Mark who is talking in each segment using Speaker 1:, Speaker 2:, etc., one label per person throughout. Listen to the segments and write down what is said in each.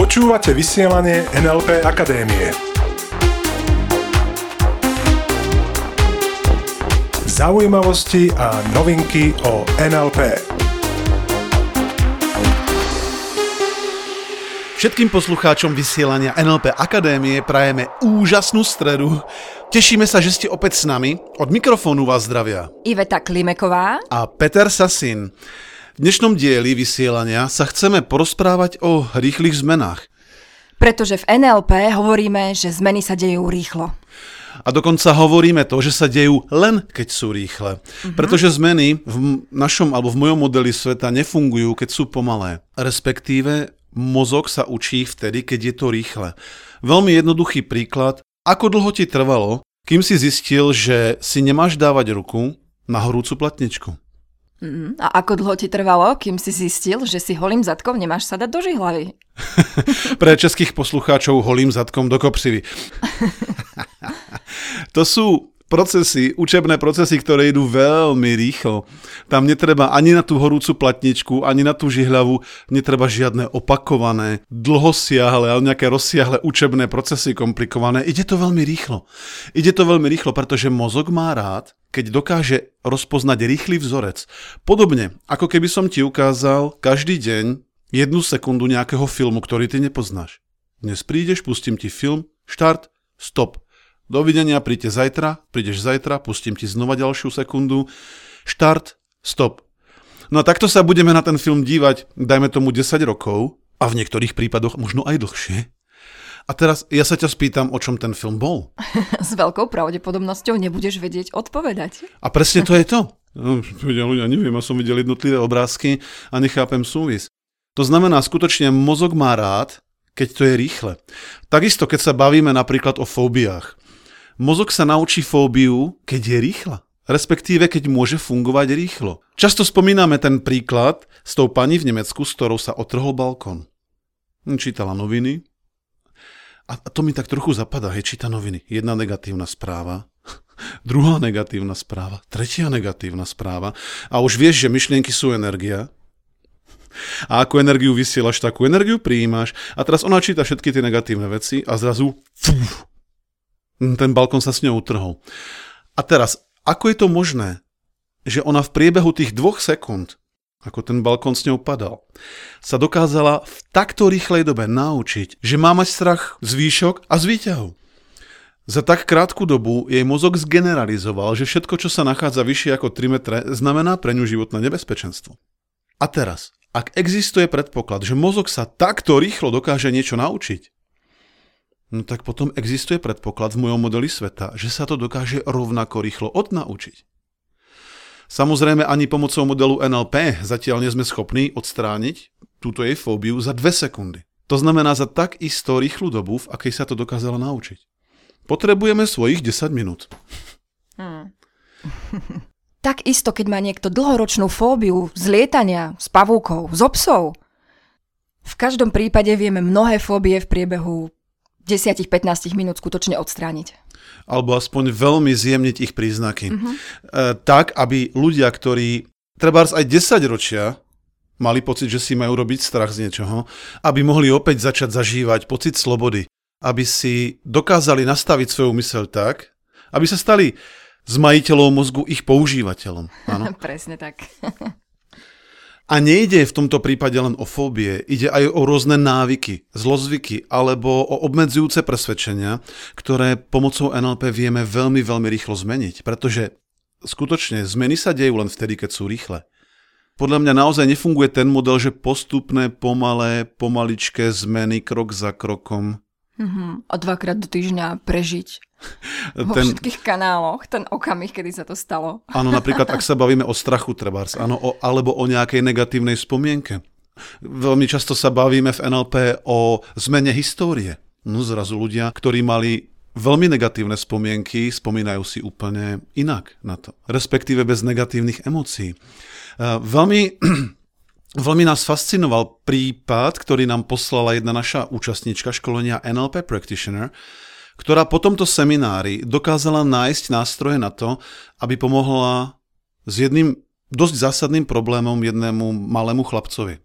Speaker 1: Počúvate vysielanie NLP Akadémie. Zaujímavosti a novinky o NLP.
Speaker 2: Všetkým poslucháčom vysielania NLP Akadémie prajeme úžasnú stredu. Tešíme sa, že ste opäť s nami. Od mikrofónu vás zdravia
Speaker 3: Iveta Klimeková
Speaker 2: a Peter Sasin. V dnešnom dieli vysielania sa chceme porozprávať o rýchlych zmenách.
Speaker 3: pretože v NLP hovoríme, že zmeny sa dejú rýchlo.
Speaker 2: A dokonca hovoríme to, že sa dejú len keď sú rýchle. Mm-hmm. Pretože zmeny v našom alebo v mojom modeli sveta nefungujú, keď sú pomalé. Respektíve mozog sa učí vtedy, keď je to rýchle. Veľmi jednoduchý príklad. Ako dlho ti trvalo, kým si zistil, že si nemáš dávať ruku na horúcu platničku?
Speaker 3: Mm, A ako dlho ti trvalo, kým si zistil, že si holým zadkom nemáš sa do žihlavy?
Speaker 2: Pre českých poslucháčov holým zadkom do kopřivy. to sú procesy, učebné procesy, ktoré idú veľmi rýchlo. Tam netreba ani na tú horúcu platničku, ani na tú žihľavu, netreba žiadne opakované, dlhosiahle, ale nejaké rozsiahle učebné procesy komplikované. Ide to veľmi rýchlo. Ide to veľmi rýchlo, pretože mozog má rád, keď dokáže rozpoznať rýchly vzorec. Podobne, ako keby som ti ukázal každý deň jednu sekundu nejakého filmu, ktorý ty nepoznáš. Dnes prídeš, pustím ti film, štart, stop. Dovidenia, príďte zajtra, prídeš zajtra, pustím ti znova ďalšiu sekundu, štart, stop. No a takto sa budeme na ten film dívať, dajme tomu 10 rokov, a v niektorých prípadoch možno aj dlhšie. A teraz ja sa ťa spýtam, o čom ten film bol.
Speaker 3: S veľkou pravdepodobnosťou nebudeš vedieť odpovedať.
Speaker 2: A presne to je to. No, vedia ľudia, neviem, ja som videl jednotlivé obrázky a nechápem súvis. To znamená, skutočne mozog má rád, keď to je rýchle. Takisto, keď sa bavíme napríklad o fóbiách. Mozog sa naučí fóbiu, keď je rýchla. Respektíve, keď môže fungovať rýchlo. Často spomíname ten príklad s tou pani v Nemecku, s ktorou sa otrhol balkón. Čítala noviny a to mi tak trochu zapadá, hej, číta noviny. Jedna negatívna správa, druhá negatívna správa, tretia negatívna správa a už vieš, že myšlienky sú energia a ako energiu vysielaš, takú energiu prijímaš a teraz ona číta všetky tie negatívne veci a zrazu fú, ten balkón sa s ňou utrhol. A teraz, ako je to možné, že ona v priebehu tých dvoch sekúnd, ako ten balkón s ňou padal, sa dokázala v takto rýchlej dobe naučiť, že má mať strach z výšok a z výťahu. Za tak krátku dobu jej mozog zgeneralizoval, že všetko, čo sa nachádza vyššie ako 3 metre, znamená pre ňu životné nebezpečenstvo. A teraz, ak existuje predpoklad, že mozog sa takto rýchlo dokáže niečo naučiť, no tak potom existuje predpoklad v mojom modeli sveta, že sa to dokáže rovnako rýchlo odnaučiť. Samozrejme ani pomocou modelu NLP zatiaľ nie sme schopní odstrániť túto jej fóbiu za 2 sekundy. To znamená za tak isto rýchlu dobu, v akej sa to dokázala naučiť. Potrebujeme svojich 10 minút.
Speaker 3: Tak isto, keď má niekto dlhoročnú fóbiu z lietania, s pavúkov, z obsov. V každom prípade vieme mnohé fóbie v priebehu 10-15 minút skutočne odstrániť.
Speaker 2: Alebo aspoň veľmi zjemniť ich príznaky. Mm-hmm. E, tak, aby ľudia, ktorí trebárs aj 10 ročia mali pocit, že si majú robiť strach z niečoho, aby mohli opäť začať zažívať pocit slobody, aby si dokázali nastaviť svoju myseľ tak, aby sa stali z majiteľov mozgu ich používateľom. Áno.
Speaker 3: Presne tak.
Speaker 2: A nejde v tomto prípade len o fóbie, ide aj o rôzne návyky, zlozvyky alebo o obmedzujúce presvedčenia, ktoré pomocou NLP vieme veľmi, veľmi rýchlo zmeniť, pretože skutočne zmeny sa dejú len vtedy, keď sú rýchle. Podľa mňa naozaj nefunguje ten model, že postupné, pomalé, pomaličké zmeny krok za krokom.
Speaker 3: Mhm. A dvakrát do týždňa prežiť vo
Speaker 2: Ten,
Speaker 3: všetkých kanáloch ten okamih, kedy sa to stalo.
Speaker 2: áno, napríklad ak sa bavíme o strachu trebárs, áno, o, alebo o nejakej negatívnej spomienke. Veľmi často sa bavíme v NLP o zmene histórie. No zrazu ľudia, ktorí mali veľmi negatívne spomienky, spomínajú si úplne inak na to. Respektíve bez negatívnych emócií. Uh, Veľmi, veľmi nás fascinoval prípad, ktorý nám poslala jedna naša účastníčka školenia NLP Practitioner, ktorá po tomto seminári dokázala nájsť nástroje na to, aby pomohla s jedným dosť zásadným problémom jednému malému chlapcovi.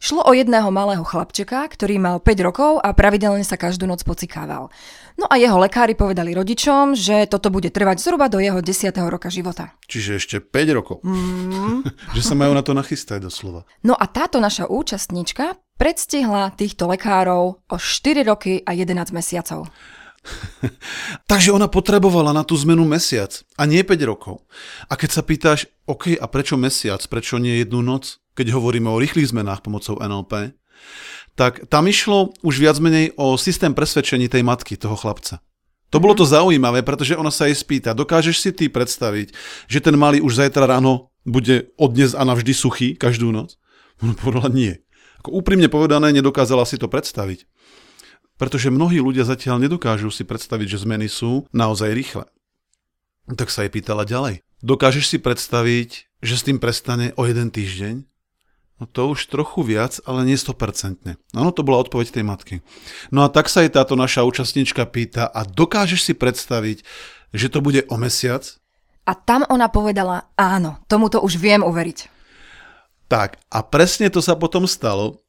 Speaker 3: Šlo o jedného malého chlapčeka, ktorý mal 5 rokov a pravidelne sa každú noc pocikával. No a jeho lekári povedali rodičom, že toto bude trvať zhruba do jeho 10. roka života.
Speaker 2: Čiže ešte 5 rokov. Mm. že sa majú na to nachystať doslova.
Speaker 3: No a táto naša účastníčka predstihla týchto lekárov o 4 roky a 11 mesiacov.
Speaker 2: Takže ona potrebovala na tú zmenu mesiac a nie 5 rokov. A keď sa pýtaš, OK, a prečo mesiac, prečo nie jednu noc? Keď hovoríme o rýchlych zmenách pomocou NLP, tak tam išlo už viac menej o systém presvedčení tej matky, toho chlapca. To bolo to zaujímavé, pretože ona sa jej spýta, dokážeš si ty predstaviť, že ten malý už zajtra ráno bude od dnes a navždy suchý každú noc? Ona povedala nie. Ako úprimne povedané, nedokázala si to predstaviť. Pretože mnohí ľudia zatiaľ nedokážu si predstaviť, že zmeny sú naozaj rýchle. Tak sa jej pýtala ďalej. Dokážeš si predstaviť, že s tým prestane o jeden týždeň? No to už trochu viac, ale nie 100%. Áno, to bola odpoveď tej matky. No a tak sa jej táto naša účastníčka pýta a dokážeš si predstaviť, že to bude o mesiac?
Speaker 3: A tam ona povedala, áno, tomuto už viem uveriť.
Speaker 2: Tak, a presne to sa potom stalo.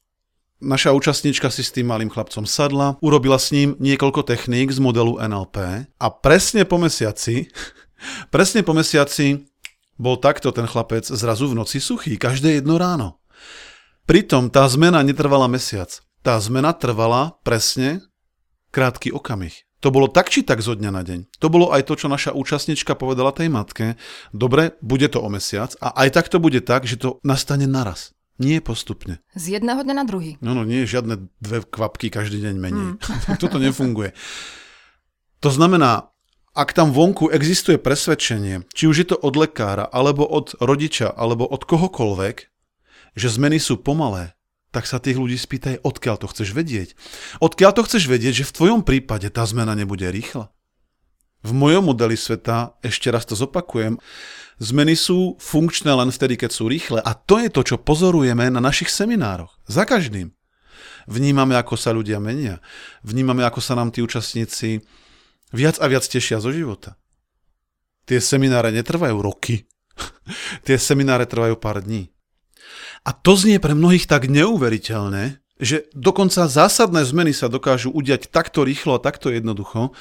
Speaker 2: Naša účastníčka si s tým malým chlapcom sadla, urobila s ním niekoľko techník z modelu NLP a presne po mesiaci, presne po mesiaci bol takto ten chlapec zrazu v noci suchý, každé jedno ráno. Pritom tá zmena netrvala mesiac. Tá zmena trvala presne krátky okamih. To bolo tak či tak zo dňa na deň. To bolo aj to, čo naša účastnička povedala tej matke. Dobre, bude to o mesiac a aj tak to bude tak, že to nastane naraz. Nie postupne.
Speaker 3: Z jedného dňa na druhý.
Speaker 2: No, no, nie žiadne dve kvapky každý deň menej. Mm. Toto nefunguje. To znamená, ak tam vonku existuje presvedčenie, či už je to od lekára, alebo od rodiča, alebo od kohokoľvek, že zmeny sú pomalé, tak sa tých ľudí spýtaj, odkiaľ to chceš vedieť. Odkiaľ to chceš vedieť, že v tvojom prípade tá zmena nebude rýchla. V mojom modeli sveta, ešte raz to zopakujem, zmeny sú funkčné len vtedy, keď sú rýchle. A to je to, čo pozorujeme na našich seminároch. Za každým. Vnímame, ako sa ľudia menia. Vnímame, ako sa nám tí účastníci viac a viac tešia zo života. Tie semináre netrvajú roky. Tie semináre trvajú pár dní. A to znie pre mnohých tak neuveriteľné, že dokonca zásadné zmeny sa dokážu udiať takto rýchlo a takto jednoducho,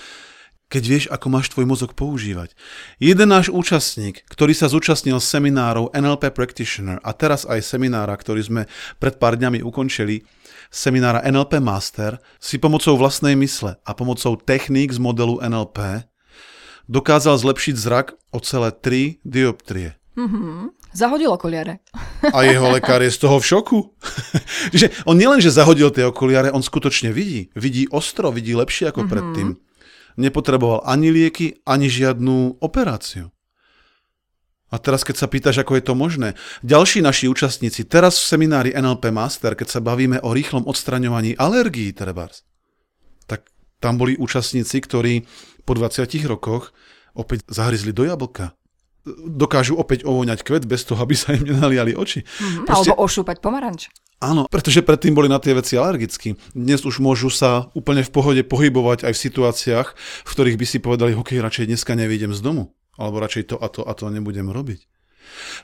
Speaker 2: keď vieš, ako máš tvoj mozog používať. Jeden náš účastník, ktorý sa zúčastnil seminárov NLP Practitioner a teraz aj seminára, ktorý sme pred pár dňami ukončili, seminára NLP Master, si pomocou vlastnej mysle a pomocou techník z modelu NLP dokázal zlepšiť zrak o celé 3 dioptrie.
Speaker 3: Mm-hmm. Zahodil okuliare.
Speaker 2: A jeho lekár je z toho v šoku. že on nielen, že zahodil tie okuliare, on skutočne vidí. Vidí ostro, vidí lepšie ako mm-hmm. predtým. Nepotreboval ani lieky, ani žiadnu operáciu. A teraz, keď sa pýtaš, ako je to možné, ďalší naši účastníci, teraz v seminári NLP Master, keď sa bavíme o rýchlom odstraňovaní alergií, trebárs, tak tam boli účastníci, ktorí po 20 rokoch opäť zahryzli do jablka dokážu opäť ovoňať kvet bez toho, aby sa im nenaliali oči.
Speaker 3: Mm-hmm, Proste... Alebo ošúpať pomaranč.
Speaker 2: Áno, pretože predtým boli na tie veci alergickí. Dnes už môžu sa úplne v pohode pohybovať aj v situáciách, v ktorých by si povedali, ok, radšej dneska nevidím z domu. Alebo radšej to a to a to nebudem robiť.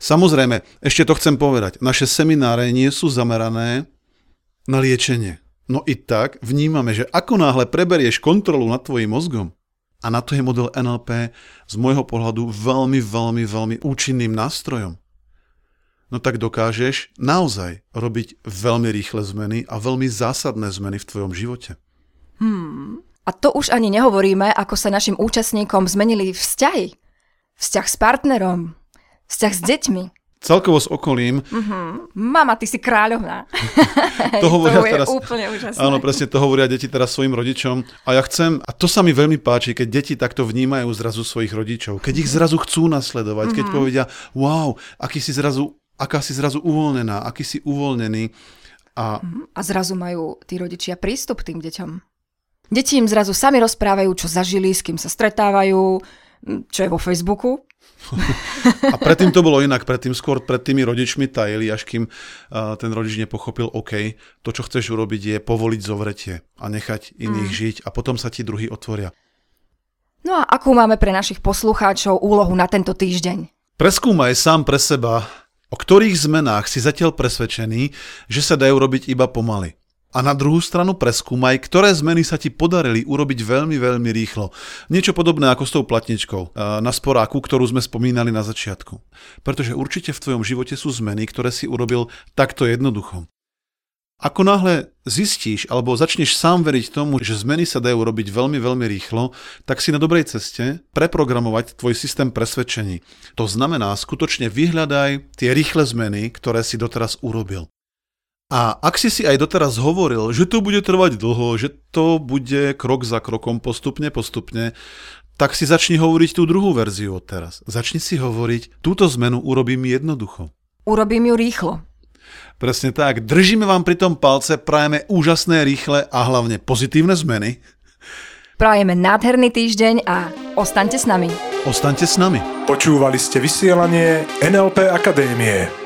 Speaker 2: Samozrejme, ešte to chcem povedať, naše semináre nie sú zamerané na liečenie. No i tak vnímame, že ako náhle preberieš kontrolu nad tvojim mozgom, a na to je model NLP z môjho pohľadu veľmi, veľmi, veľmi účinným nástrojom. No tak dokážeš naozaj robiť veľmi rýchle zmeny a veľmi zásadné zmeny v tvojom živote.
Speaker 3: Hmm. A to už ani nehovoríme, ako sa našim účastníkom zmenili vzťahy. Vzťah s partnerom, vzťah s deťmi,
Speaker 2: celkovo s okolím.
Speaker 3: Mm-hmm. Mama, ty si kráľovná.
Speaker 2: to hovoria
Speaker 3: to
Speaker 2: teraz,
Speaker 3: úplne úžasné.
Speaker 2: Áno, presne to hovoria deti teraz svojim rodičom. A ja chcem, a to sa mi veľmi páči, keď deti takto vnímajú zrazu svojich rodičov. Keď ich zrazu chcú nasledovať, mm-hmm. keď mhm. povedia, wow, aký si zrazu, aká si zrazu uvoľnená, aký si uvoľnený. A...
Speaker 3: Mm-hmm. a zrazu majú tí rodičia prístup k tým deťom. Deti im zrazu sami rozprávajú, čo zažili, s kým sa stretávajú, čo je vo Facebooku,
Speaker 2: a predtým to bolo inak, predtým skôr pred tými rodičmi tajili, až kým uh, ten rodič nepochopil, OK, to, čo chceš urobiť, je povoliť zovretie a nechať iných mm. žiť a potom sa ti druhý otvoria.
Speaker 3: No a akú máme pre našich poslucháčov úlohu na tento týždeň?
Speaker 2: Preskúmaj sám pre seba, o ktorých zmenách si zatiaľ presvedčený, že sa dajú robiť iba pomaly. A na druhú stranu preskúmaj, ktoré zmeny sa ti podarili urobiť veľmi, veľmi rýchlo. Niečo podobné ako s tou platničkou na sporáku, ktorú sme spomínali na začiatku. Pretože určite v tvojom živote sú zmeny, ktoré si urobil takto jednoducho. Ako náhle zistíš alebo začneš sám veriť tomu, že zmeny sa dajú robiť veľmi, veľmi rýchlo, tak si na dobrej ceste preprogramovať tvoj systém presvedčení. To znamená, skutočne vyhľadaj tie rýchle zmeny, ktoré si doteraz urobil. A ak si si aj doteraz hovoril, že to bude trvať dlho, že to bude krok za krokom, postupne, postupne, tak si začni hovoriť tú druhú verziu od teraz. Začni si hovoriť, túto zmenu urobím jednoducho.
Speaker 3: Urobím ju rýchlo.
Speaker 2: Presne tak. Držíme vám pri tom palce, prajeme úžasné, rýchle a hlavne pozitívne zmeny.
Speaker 3: Prajeme nádherný týždeň a ostaňte s nami.
Speaker 2: Ostaňte s nami.
Speaker 1: Počúvali ste vysielanie NLP Akadémie.